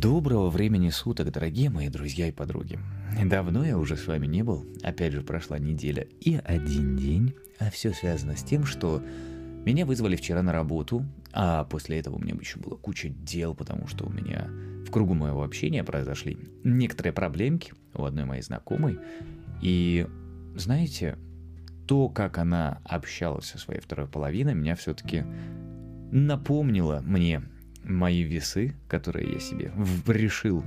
Доброго времени суток, дорогие мои друзья и подруги. Давно я уже с вами не был, опять же прошла неделя и один день, а все связано с тем, что меня вызвали вчера на работу, а после этого у меня еще было куча дел, потому что у меня в кругу моего общения произошли некоторые проблемки у одной моей знакомой. И знаете, то, как она общалась со своей второй половиной, меня все-таки напомнило мне мои весы, которые я себе решил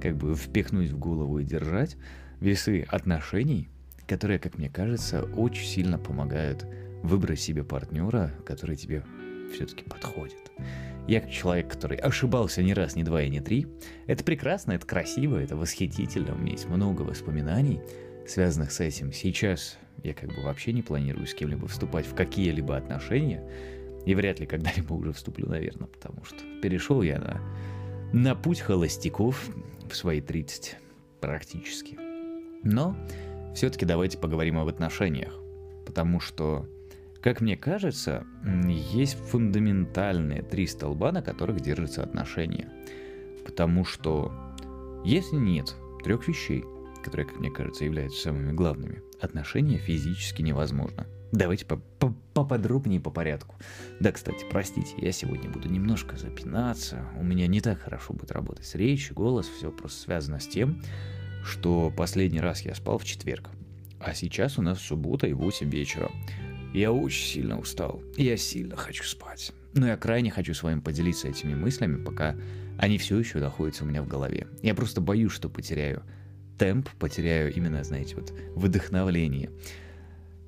как бы впихнуть в голову и держать, весы отношений, которые, как мне кажется, очень сильно помогают выбрать себе партнера, который тебе все-таки подходит. Я как человек, который ошибался не раз, не два и не три. Это прекрасно, это красиво, это восхитительно. У меня есть много воспоминаний, связанных с этим. Сейчас я как бы вообще не планирую с кем-либо вступать в какие-либо отношения. И вряд ли когда-либо уже вступлю, наверное, потому что перешел я на, на путь холостяков в свои 30 практически. Но все-таки давайте поговорим об отношениях, потому что, как мне кажется, есть фундаментальные три столба, на которых держатся отношения. Потому что если нет трех вещей, которые, как мне кажется, являются самыми главными, отношения физически невозможно – Давайте поподробнее по порядку. Да, кстати, простите, я сегодня буду немножко запинаться. У меня не так хорошо будет работать с речью, голос, все просто связано с тем, что последний раз я спал в четверг. А сейчас у нас суббота и 8 вечера. Я очень сильно устал. Я сильно хочу спать. Но я крайне хочу с вами поделиться этими мыслями, пока они все еще находятся у меня в голове. Я просто боюсь, что потеряю темп, потеряю именно, знаете, вот вдохновление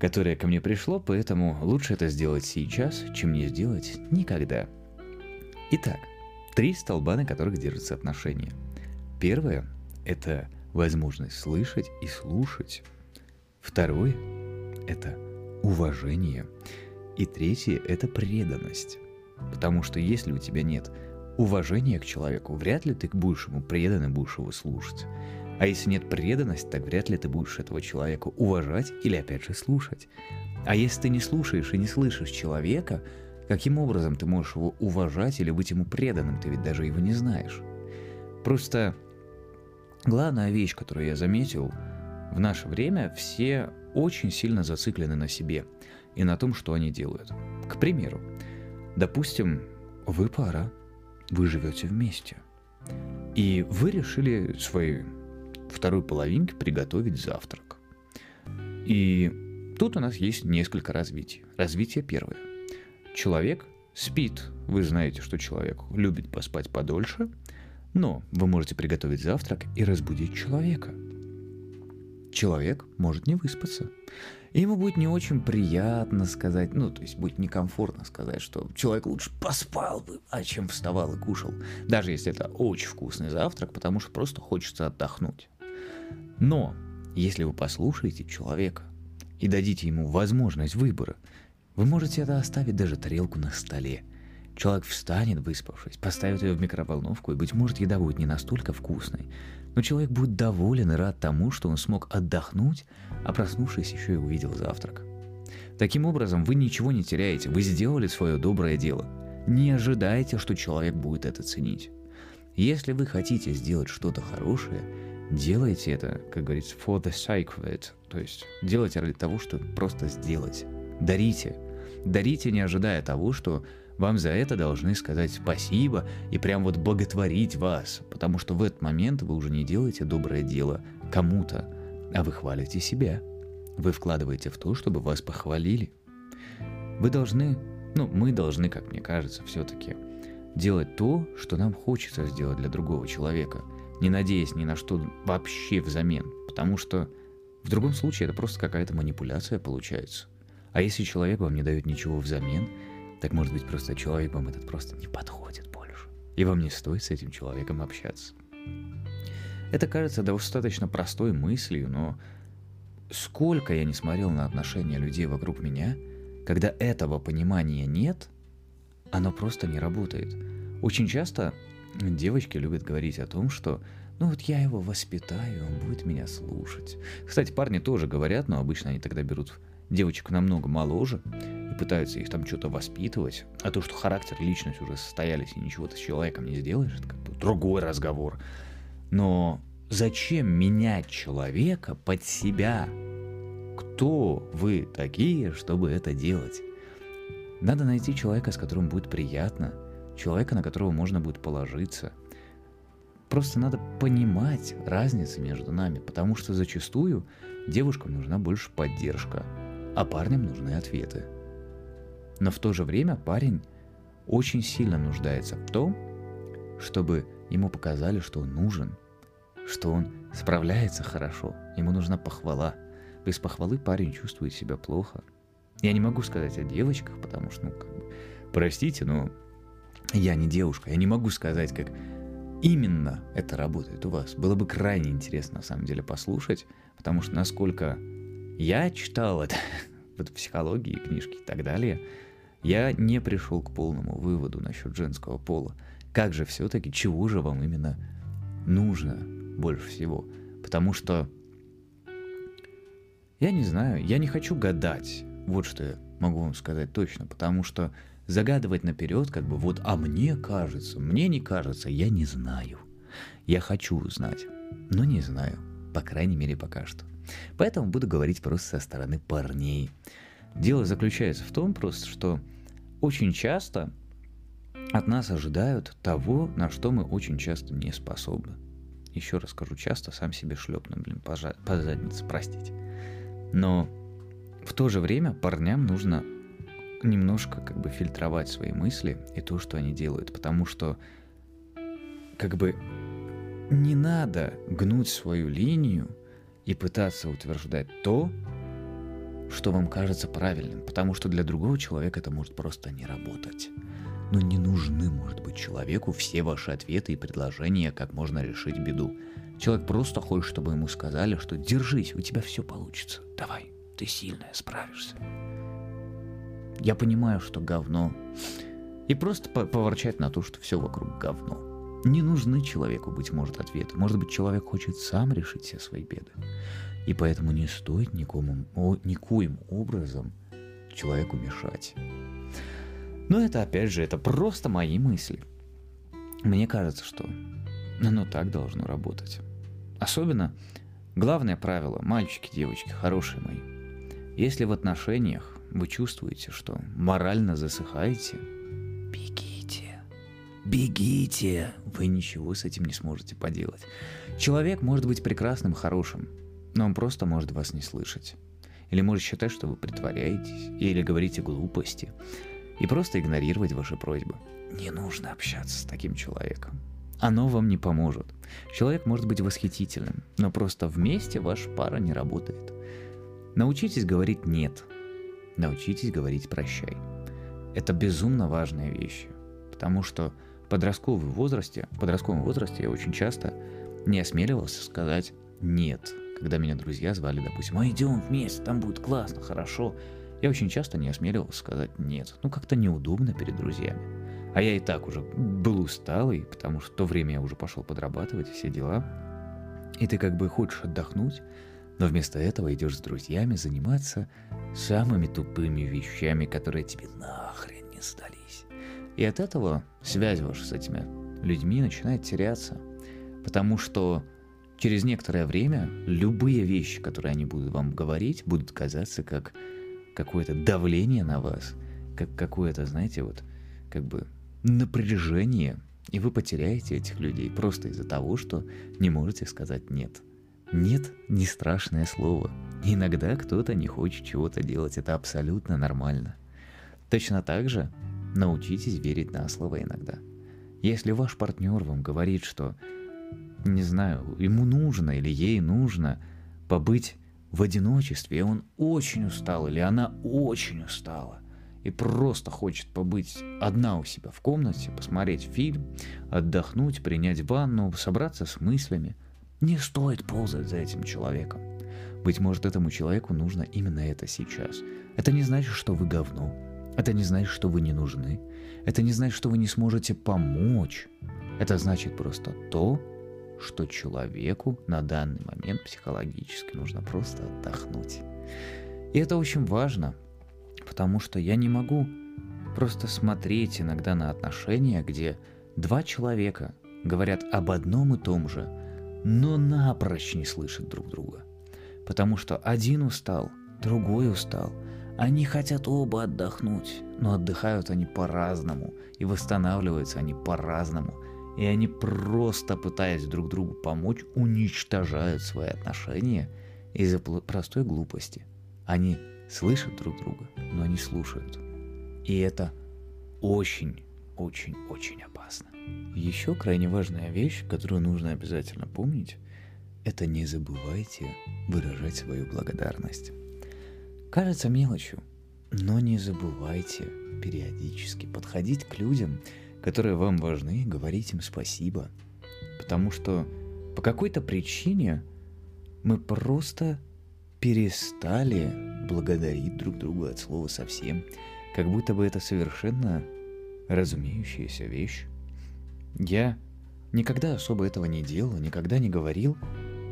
которое ко мне пришло, поэтому лучше это сделать сейчас, чем не сделать никогда. Итак, три столба, на которых держатся отношения. Первое – это возможность слышать и слушать. Второе – это уважение. И третье – это преданность. Потому что если у тебя нет уважения к человеку, вряд ли ты будешь ему предан и будешь его слушать. А если нет преданности, так вряд ли ты будешь этого человека уважать или опять же слушать. А если ты не слушаешь и не слышишь человека, каким образом ты можешь его уважать или быть ему преданным, ты ведь даже его не знаешь. Просто главная вещь, которую я заметил, в наше время все очень сильно зациклены на себе и на том, что они делают. К примеру, допустим, вы пара, вы живете вместе, и вы решили своей второй половинке приготовить завтрак. И тут у нас есть несколько развитий. Развитие первое. Человек спит. Вы знаете, что человек любит поспать подольше, но вы можете приготовить завтрак и разбудить человека. Человек может не выспаться. Ему будет не очень приятно сказать, ну, то есть будет некомфортно сказать, что человек лучше поспал бы, а чем вставал и кушал. Даже если это очень вкусный завтрак, потому что просто хочется отдохнуть. Но если вы послушаете человека и дадите ему возможность выбора, вы можете это оставить даже тарелку на столе. Человек встанет, выспавшись, поставит ее в микроволновку, и, быть может, еда будет не настолько вкусной, но человек будет доволен и рад тому, что он смог отдохнуть, а проснувшись еще и увидел завтрак. Таким образом, вы ничего не теряете, вы сделали свое доброе дело. Не ожидайте, что человек будет это ценить. Если вы хотите сделать что-то хорошее, делайте это, как говорится, for the sake of it. То есть делайте ради того, чтобы просто сделать. Дарите. Дарите, не ожидая того, что вам за это должны сказать спасибо и прям вот благотворить вас, потому что в этот момент вы уже не делаете доброе дело кому-то, а вы хвалите себя. Вы вкладываете в то, чтобы вас похвалили. Вы должны, ну, мы должны, как мне кажется, все-таки делать то, что нам хочется сделать для другого человека – не надеясь ни на что вообще взамен, потому что в другом случае это просто какая-то манипуляция получается. А если человек вам не дает ничего взамен, так может быть просто человек вам этот просто не подходит больше. И вам не стоит с этим человеком общаться. Это кажется достаточно простой мыслью, но сколько я не смотрел на отношения людей вокруг меня, когда этого понимания нет, оно просто не работает. Очень часто девочки любят говорить о том, что ну вот я его воспитаю, он будет меня слушать. Кстати, парни тоже говорят, но обычно они тогда берут девочек намного моложе и пытаются их там что-то воспитывать. А то, что характер, личность уже состоялись и ничего ты с человеком не сделаешь, это как бы другой разговор. Но зачем менять человека под себя? Кто вы такие, чтобы это делать? Надо найти человека, с которым будет приятно, человека, на которого можно будет положиться. Просто надо понимать разницу между нами, потому что зачастую девушкам нужна больше поддержка, а парням нужны ответы. Но в то же время парень очень сильно нуждается в том, чтобы ему показали, что он нужен, что он справляется хорошо, ему нужна похвала. Без похвалы парень чувствует себя плохо. Я не могу сказать о девочках, потому что, ну, как бы, простите, но я не девушка, я не могу сказать, как именно это работает у вас. Было бы крайне интересно, на самом деле, послушать, потому что насколько я читал это вот психологии, книжки и так далее, я не пришел к полному выводу насчет женского пола. Как же все-таки, чего же вам именно нужно больше всего? Потому что я не знаю, я не хочу гадать. Вот что я могу вам сказать точно, потому что загадывать наперед, как бы вот, а мне кажется, мне не кажется, я не знаю. Я хочу узнать, но не знаю, по крайней мере пока что. Поэтому буду говорить просто со стороны парней. Дело заключается в том просто, что очень часто от нас ожидают того, на что мы очень часто не способны. Еще раз скажу, часто сам себе шлепну, блин, по, жа- по заднице, простите. Но в то же время парням нужно немножко как бы фильтровать свои мысли и то, что они делают, потому что как бы не надо гнуть свою линию и пытаться утверждать то, что вам кажется правильным, потому что для другого человека это может просто не работать. Но не нужны, может быть, человеку все ваши ответы и предложения, как можно решить беду. Человек просто хочет, чтобы ему сказали, что держись, у тебя все получится. Давай, ты сильная, справишься. Я понимаю, что говно. И просто поворчать на то, что все вокруг говно. Не нужны человеку, быть может, ответы. Может быть, человек хочет сам решить все свои беды. И поэтому не стоит никому, никоим образом человеку мешать. Но это, опять же, это просто мои мысли. Мне кажется, что оно так должно работать. Особенно главное правило, мальчики, девочки, хорошие мои. Если в отношениях вы чувствуете, что морально засыхаете, бегите. Бегите. Вы ничего с этим не сможете поделать. Человек может быть прекрасным, хорошим, но он просто может вас не слышать. Или может считать, что вы притворяетесь, или говорите глупости, и просто игнорировать ваши просьбы. Не нужно общаться с таким человеком. Оно вам не поможет. Человек может быть восхитительным, но просто вместе ваша пара не работает. Научитесь говорить «нет», научитесь говорить «прощай». Это безумно важная вещь, потому что в подростковом возрасте, в подростковом возрасте я очень часто не осмеливался сказать «нет», когда меня друзья звали, допустим, «А идем вместе, там будет классно, хорошо». Я очень часто не осмеливался сказать «нет». Ну, как-то неудобно перед друзьями. А я и так уже был усталый, потому что в то время я уже пошел подрабатывать, все дела. И ты как бы хочешь отдохнуть, но вместо этого идешь с друзьями заниматься самыми тупыми вещами, которые тебе нахрен не сдались. И от этого связь ваша с этими людьми начинает теряться. Потому что через некоторое время любые вещи, которые они будут вам говорить, будут казаться как какое-то давление на вас, как какое-то, знаете, вот как бы напряжение, и вы потеряете этих людей просто из-за того, что не можете сказать «нет». Нет не страшное слово. Иногда кто-то не хочет чего-то делать, это абсолютно нормально. Точно так же научитесь верить на слово иногда. Если ваш партнер вам говорит, что, не знаю, ему нужно или ей нужно побыть в одиночестве, и он очень устал или она очень устала, и просто хочет побыть одна у себя в комнате, посмотреть фильм, отдохнуть, принять ванну, собраться с мыслями – не стоит ползать за этим человеком. Быть может, этому человеку нужно именно это сейчас. Это не значит, что вы говно. Это не значит, что вы не нужны. Это не значит, что вы не сможете помочь. Это значит просто то, что человеку на данный момент психологически нужно просто отдохнуть. И это очень важно, потому что я не могу просто смотреть иногда на отношения, где два человека говорят об одном и том же, но напрочь не слышат друг друга. Потому что один устал, другой устал. Они хотят оба отдохнуть, но отдыхают они по-разному, и восстанавливаются они по-разному. И они просто, пытаясь друг другу помочь, уничтожают свои отношения из-за простой глупости. Они слышат друг друга, но не слушают. И это очень, очень, очень опасно. Еще крайне важная вещь, которую нужно обязательно помнить, это не забывайте выражать свою благодарность. Кажется мелочью, но не забывайте периодически подходить к людям, которые вам важны, говорить им спасибо. Потому что по какой-то причине мы просто перестали благодарить друг друга от слова совсем, как будто бы это совершенно разумеющаяся вещь. Я никогда особо этого не делал, никогда не говорил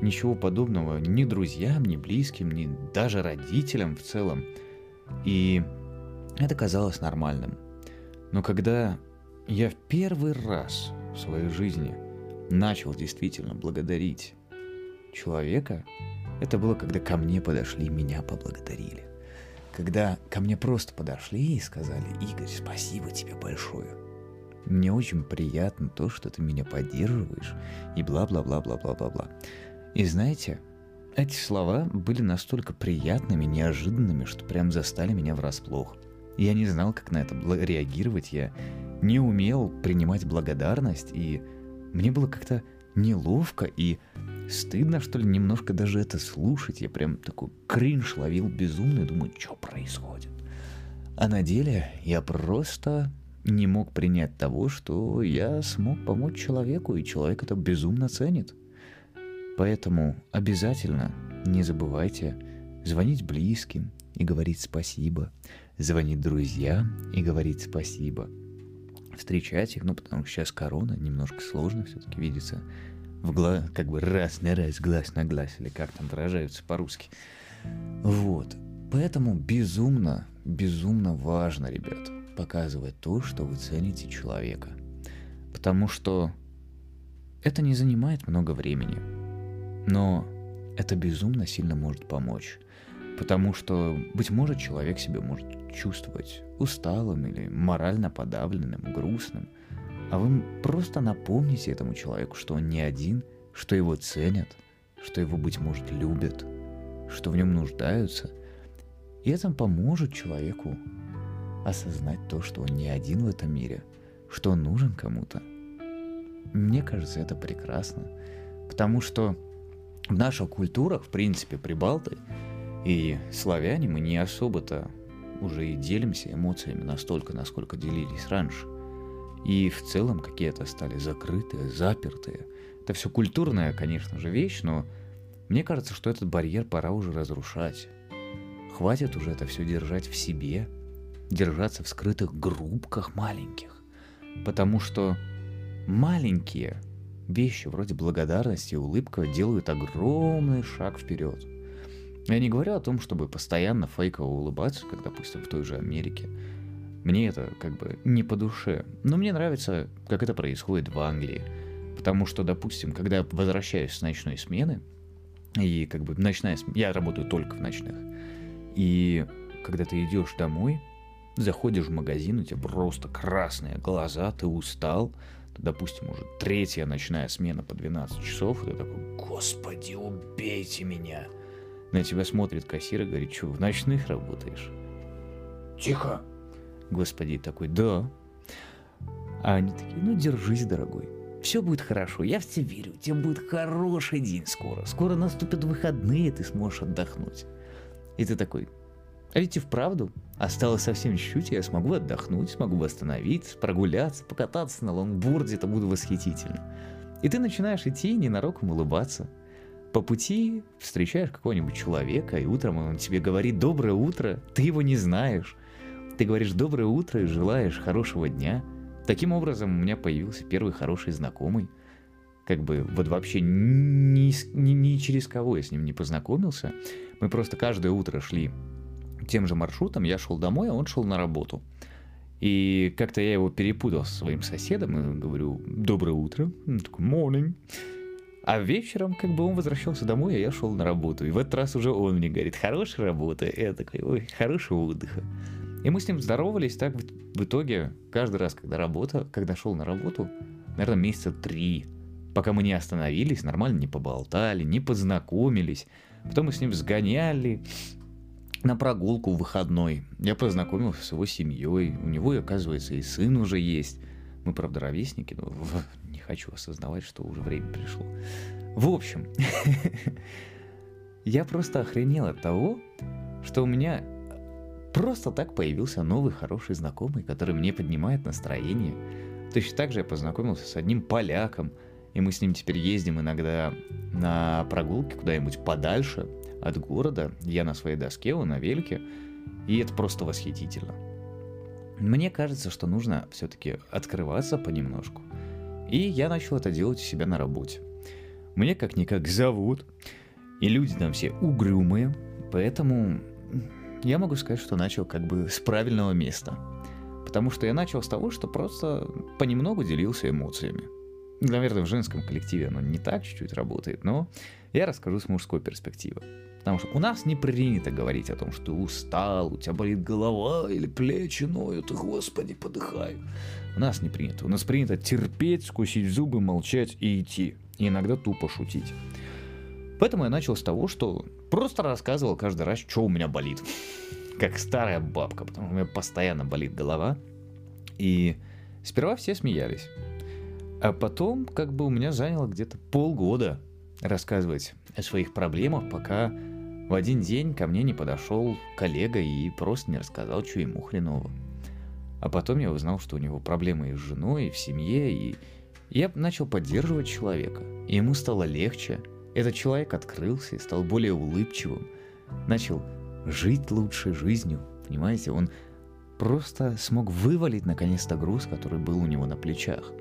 ничего подобного ни друзьям, ни близким, ни даже родителям в целом. И это казалось нормальным. Но когда я в первый раз в своей жизни начал действительно благодарить человека, это было, когда ко мне подошли меня поблагодарили. Когда ко мне просто подошли и сказали, Игорь, спасибо тебе большое. Мне очень приятно то, что ты меня поддерживаешь, и бла-бла-бла-бла-бла-бла-бла. И знаете, эти слова были настолько приятными, неожиданными, что прям застали меня врасплох. Я не знал, как на это реагировать, я не умел принимать благодарность, и мне было как-то неловко и стыдно, что ли, немножко даже это слушать. Я прям такой кринж ловил безумный, думаю, что происходит. А на деле я просто не мог принять того, что я смог помочь человеку, и человек это безумно ценит. Поэтому обязательно не забывайте звонить близким и говорить спасибо, звонить друзьям и говорить спасибо, встречать их, ну потому что сейчас корона, немножко сложно все-таки видеться в глаз, как бы раз на раз, глаз на глаз, или как там выражаются по-русски. Вот. Поэтому безумно, безумно важно, ребят, показывать то, что вы цените человека. Потому что это не занимает много времени. Но это безумно сильно может помочь. Потому что, быть может, человек себя может чувствовать усталым или морально подавленным, грустным – а вы просто напомните этому человеку, что он не один, что его ценят, что его, быть может, любят, что в нем нуждаются. И это поможет человеку осознать то, что он не один в этом мире, что он нужен кому-то. Мне кажется, это прекрасно, потому что в наших культурах, в принципе, прибалты и славяне, мы не особо-то уже и делимся эмоциями настолько, насколько делились раньше – и в целом какие-то стали закрытые, запертые. Это все культурная, конечно же, вещь, но мне кажется, что этот барьер пора уже разрушать. Хватит уже это все держать в себе, держаться в скрытых группках маленьких. Потому что маленькие вещи вроде благодарности и улыбка делают огромный шаг вперед. Я не говорю о том, чтобы постоянно фейково улыбаться, как, допустим, в той же Америке. Мне это как бы не по душе. Но мне нравится, как это происходит в Англии. Потому что, допустим, когда я возвращаюсь с ночной смены, и как бы ночная смена, я работаю только в ночных, и когда ты идешь домой, заходишь в магазин, у тебя просто красные глаза, ты устал, допустим, уже третья ночная смена по 12 часов, и ты такой, господи, убейте меня. На тебя смотрит кассир и говорит, что, в ночных работаешь? Тихо, Господи такой, да. А они такие, ну держись, дорогой. Все будет хорошо, я в тебя верю, у тебя будет хороший день скоро. Скоро наступят выходные, ты сможешь отдохнуть. И ты такой, а ведь и вправду, осталось совсем чуть-чуть, я смогу отдохнуть, смогу восстановиться, прогуляться, покататься на лонгборде, это будет восхитительно. И ты начинаешь идти, ненароком улыбаться. По пути встречаешь какого-нибудь человека, и утром он тебе говорит «доброе утро», ты его не знаешь. Ты говоришь «доброе утро» и желаешь хорошего дня. Таким образом, у меня появился первый хороший знакомый, как бы вот вообще ни, ни, ни через кого я с ним не познакомился. Мы просто каждое утро шли тем же маршрутом, я шел домой, а он шел на работу. И как-то я его перепутал со своим соседом и говорю «Доброе утро». Он такой «Morning». А вечером как бы он возвращался домой, а я шел на работу. И в этот раз уже он мне говорит «Хорошая работа». И я такой «Ой, хорошего отдыха». И мы с ним здоровались так в итоге каждый раз, когда работа, когда шел на работу, наверное, месяца три – пока мы не остановились, нормально не поболтали, не познакомились. Потом мы с ним сгоняли на прогулку в выходной. Я познакомился с его семьей. У него, оказывается, и сын уже есть. Мы, правда, ровесники, но не хочу осознавать, что уже время пришло. В общем, я просто охренел от того, что у меня просто так появился новый хороший знакомый, который мне поднимает настроение. Точно так же я познакомился с одним поляком – и мы с ним теперь ездим иногда на прогулки куда-нибудь подальше от города. Я на своей доске, он на велике. И это просто восхитительно. Мне кажется, что нужно все-таки открываться понемножку. И я начал это делать у себя на работе. Мне как-никак зовут, и люди там все угрюмые, поэтому я могу сказать, что начал как бы с правильного места. Потому что я начал с того, что просто понемногу делился эмоциями. Наверное, в женском коллективе оно не так чуть-чуть работает, но я расскажу с мужской перспективы. Потому что у нас не принято говорить о том, что ты устал, у тебя болит голова или плечи ноют, и, господи, подыхаю. У нас не принято. У нас принято терпеть, скусить зубы, молчать и идти. И иногда тупо шутить. Поэтому я начал с того, что просто рассказывал каждый раз, что у меня болит. Как старая бабка, потому что у меня постоянно болит голова. И сперва все смеялись. А потом, как бы у меня заняло где-то полгода рассказывать о своих проблемах, пока в один день ко мне не подошел коллега и просто не рассказал, что ему хреново. А потом я узнал, что у него проблемы и с женой, и в семье, и я начал поддерживать человека. И ему стало легче. Этот человек открылся и стал более улыбчивым. Начал жить лучшей жизнью. Понимаете, он просто смог вывалить наконец-то груз, который был у него на плечах.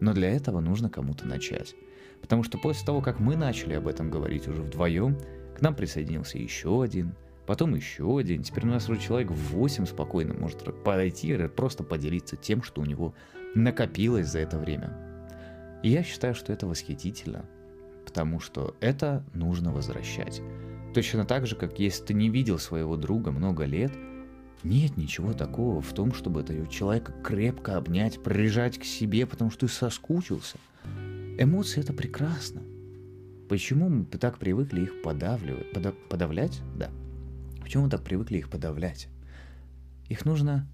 Но для этого нужно кому-то начать. Потому что после того, как мы начали об этом говорить уже вдвоем, к нам присоединился еще один, потом еще один. Теперь у нас уже человек 8 спокойно может подойти и просто поделиться тем, что у него накопилось за это время. И я считаю, что это восхитительно, потому что это нужно возвращать. Точно так же, как если ты не видел своего друга много лет – нет ничего такого в том, чтобы этого человека крепко обнять, прижать к себе, потому что ты соскучился. Эмоции это прекрасно. Почему мы так привыкли их подавливать? Пода- подавлять? Да. Почему мы так привыкли их подавлять? Их нужно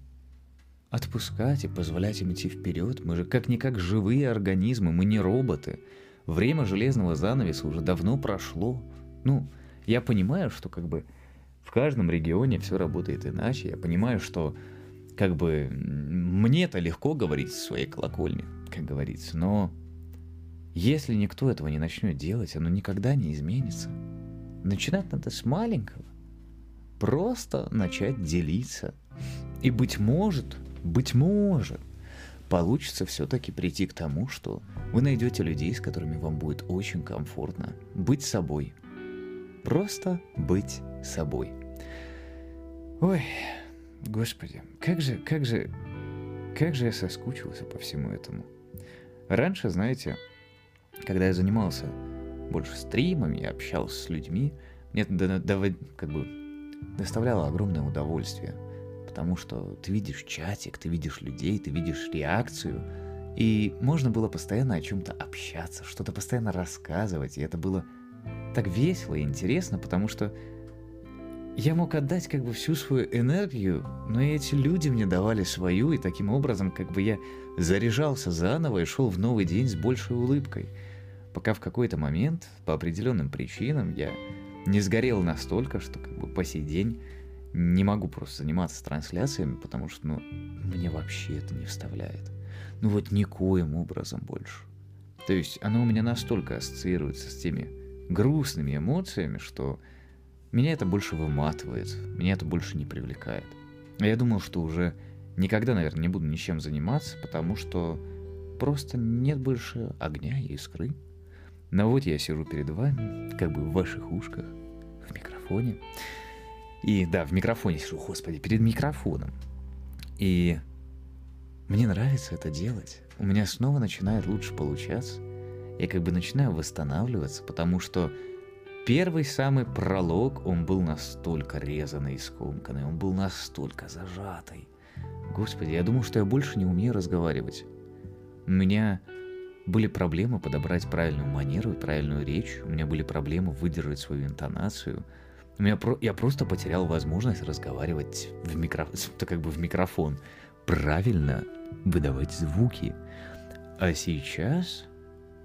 отпускать и позволять им идти вперед. Мы же как-никак живые организмы, мы не роботы. Время железного занавеса уже давно прошло. Ну, я понимаю, что как бы в каждом регионе все работает иначе. Я понимаю, что как бы мне это легко говорить в своей колокольне, как говорится, но если никто этого не начнет делать, оно никогда не изменится. Начинать надо с маленького. Просто начать делиться. И быть может, быть может, получится все-таки прийти к тому, что вы найдете людей, с которыми вам будет очень комфортно быть собой. Просто быть собой. Ой, господи, как же, как же, как же я соскучился по всему этому. Раньше, знаете, когда я занимался больше стримами, общался с людьми, мне это как бы доставляло огромное удовольствие. Потому что ты видишь чатик, ты видишь людей, ты видишь реакцию. И можно было постоянно о чем-то общаться, что-то постоянно рассказывать. И это было так весело и интересно, потому что я мог отдать как бы всю свою энергию, но и эти люди мне давали свою, и таким образом как бы я заряжался заново и шел в новый день с большей улыбкой. Пока в какой-то момент, по определенным причинам, я не сгорел настолько, что как бы по сей день не могу просто заниматься трансляциями, потому что, ну, мне вообще это не вставляет. Ну вот никоим образом больше. То есть оно у меня настолько ассоциируется с теми грустными эмоциями, что меня это больше выматывает, меня это больше не привлекает. Я думал, что уже никогда, наверное, не буду ничем заниматься, потому что просто нет больше огня и искры. Но вот я сижу перед вами, как бы в ваших ушках, в микрофоне. И да, в микрофоне сижу, господи, перед микрофоном. И мне нравится это делать. У меня снова начинает лучше получаться. Я как бы начинаю восстанавливаться, потому что первый самый пролог, он был настолько резанный и скомканный, он был настолько зажатый. Господи, я думал, что я больше не умею разговаривать. У меня были проблемы подобрать правильную манеру и правильную речь, у меня были проблемы выдержать свою интонацию – у меня про... Я просто потерял возможность разговаривать в, микро... как бы в микрофон, правильно выдавать звуки. А сейчас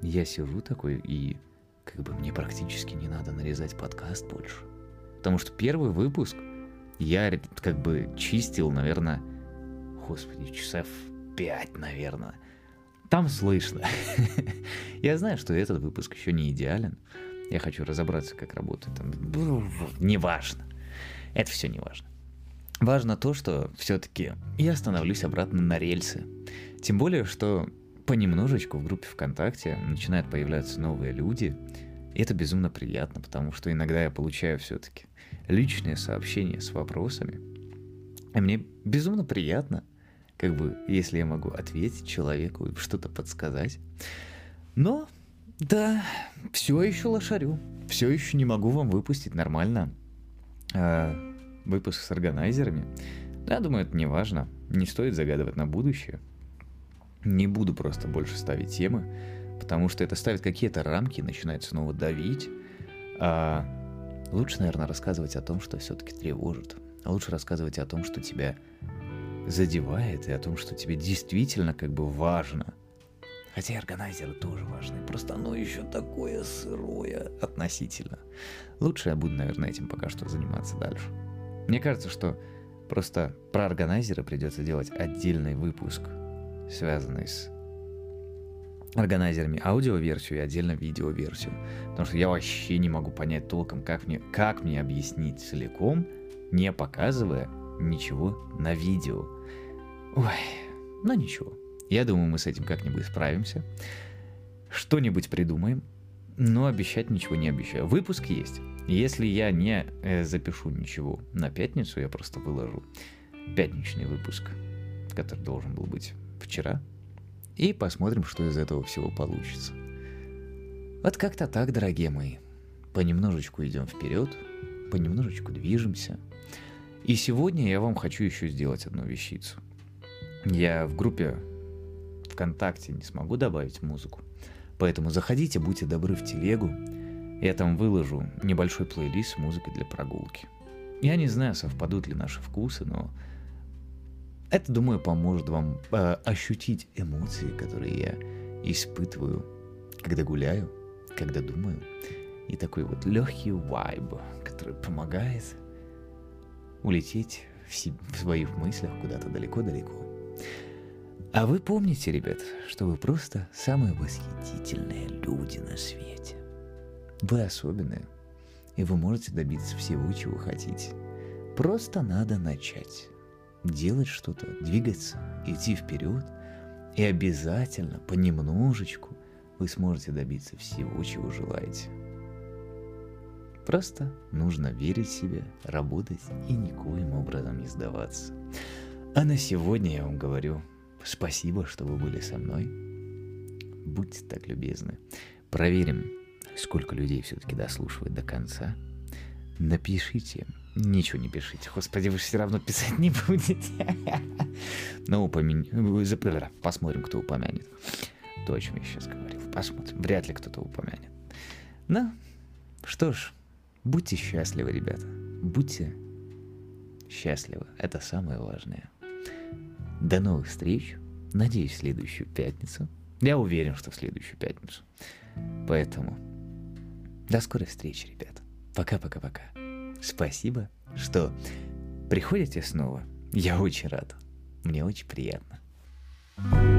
я сижу такой и как бы мне практически не надо нарезать подкаст больше. Потому что первый выпуск я как бы чистил, наверное, господи, часов пять, наверное. Там слышно. я знаю, что этот выпуск еще не идеален. Я хочу разобраться, как работает. Там, неважно. Это все не важно. Важно то, что все-таки я становлюсь обратно на рельсы. Тем более, что понемножечку в группе ВКонтакте начинают появляться новые люди. И это безумно приятно, потому что иногда я получаю все-таки личные сообщения с вопросами. И мне безумно приятно, как бы, если я могу ответить человеку и что-то подсказать. Но да, все еще лошарю. Все еще не могу вам выпустить нормально э, выпуск с органайзерами. Я думаю, это не важно. Не стоит загадывать на будущее. Не буду просто больше ставить темы, потому что это ставит какие-то рамки, начинает снова давить. А лучше, наверное, рассказывать о том, что все-таки тревожит. Лучше рассказывать о том, что тебя задевает, и о том, что тебе действительно как бы важно – Хотя органайзеры тоже важны, просто оно еще такое сырое относительно. Лучше я буду, наверное, этим пока что заниматься дальше. Мне кажется, что просто про органайзеры придется делать отдельный выпуск, связанный с органайзерами аудиоверсию и отдельно видеоверсию. Потому что я вообще не могу понять толком, как мне, как мне объяснить целиком, не показывая ничего на видео. Ой, ну ничего. Я думаю, мы с этим как-нибудь справимся. Что-нибудь придумаем. Но обещать ничего не обещаю. Выпуск есть. Если я не э, запишу ничего на пятницу, я просто выложу пятничный выпуск, который должен был быть вчера. И посмотрим, что из этого всего получится. Вот как-то так, дорогие мои. Понемножечку идем вперед, понемножечку движемся. И сегодня я вам хочу еще сделать одну вещицу. Я в группе ВКонтакте не смогу добавить музыку. Поэтому заходите, будьте добры в телегу. Я там выложу небольшой плейлист с музыкой для прогулки. Я не знаю, совпадут ли наши вкусы, но это, думаю, поможет вам э, ощутить эмоции, которые я испытываю, когда гуляю, когда думаю. И такой вот легкий вайб, который помогает улететь в, си- в своих мыслях куда-то далеко-далеко. А вы помните, ребят, что вы просто самые восхитительные люди на свете. Вы особенные, и вы можете добиться всего, чего хотите. Просто надо начать. Делать что-то, двигаться, идти вперед, и обязательно, понемножечку, вы сможете добиться всего, чего желаете. Просто нужно верить в себя, работать и никоим образом не сдаваться. А на сегодня я вам говорю – Спасибо, что вы были со мной. Будьте так любезны. Проверим, сколько людей все-таки дослушивает до конца. Напишите. Ничего не пишите. Господи, вы же все равно писать не будете. Но упомяните. Посмотрим, кто упомянет. То, о чем я сейчас говорил. Посмотрим. Вряд ли кто-то упомянет. Ну, что ж, будьте счастливы, ребята. Будьте счастливы. Это самое важное. До новых встреч. Надеюсь, в следующую пятницу. Я уверен, что в следующую пятницу. Поэтому до скорой встречи, ребята. Пока-пока-пока. Спасибо, что приходите снова. Я очень рад. Мне очень приятно. thank you